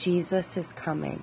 Jesus is coming.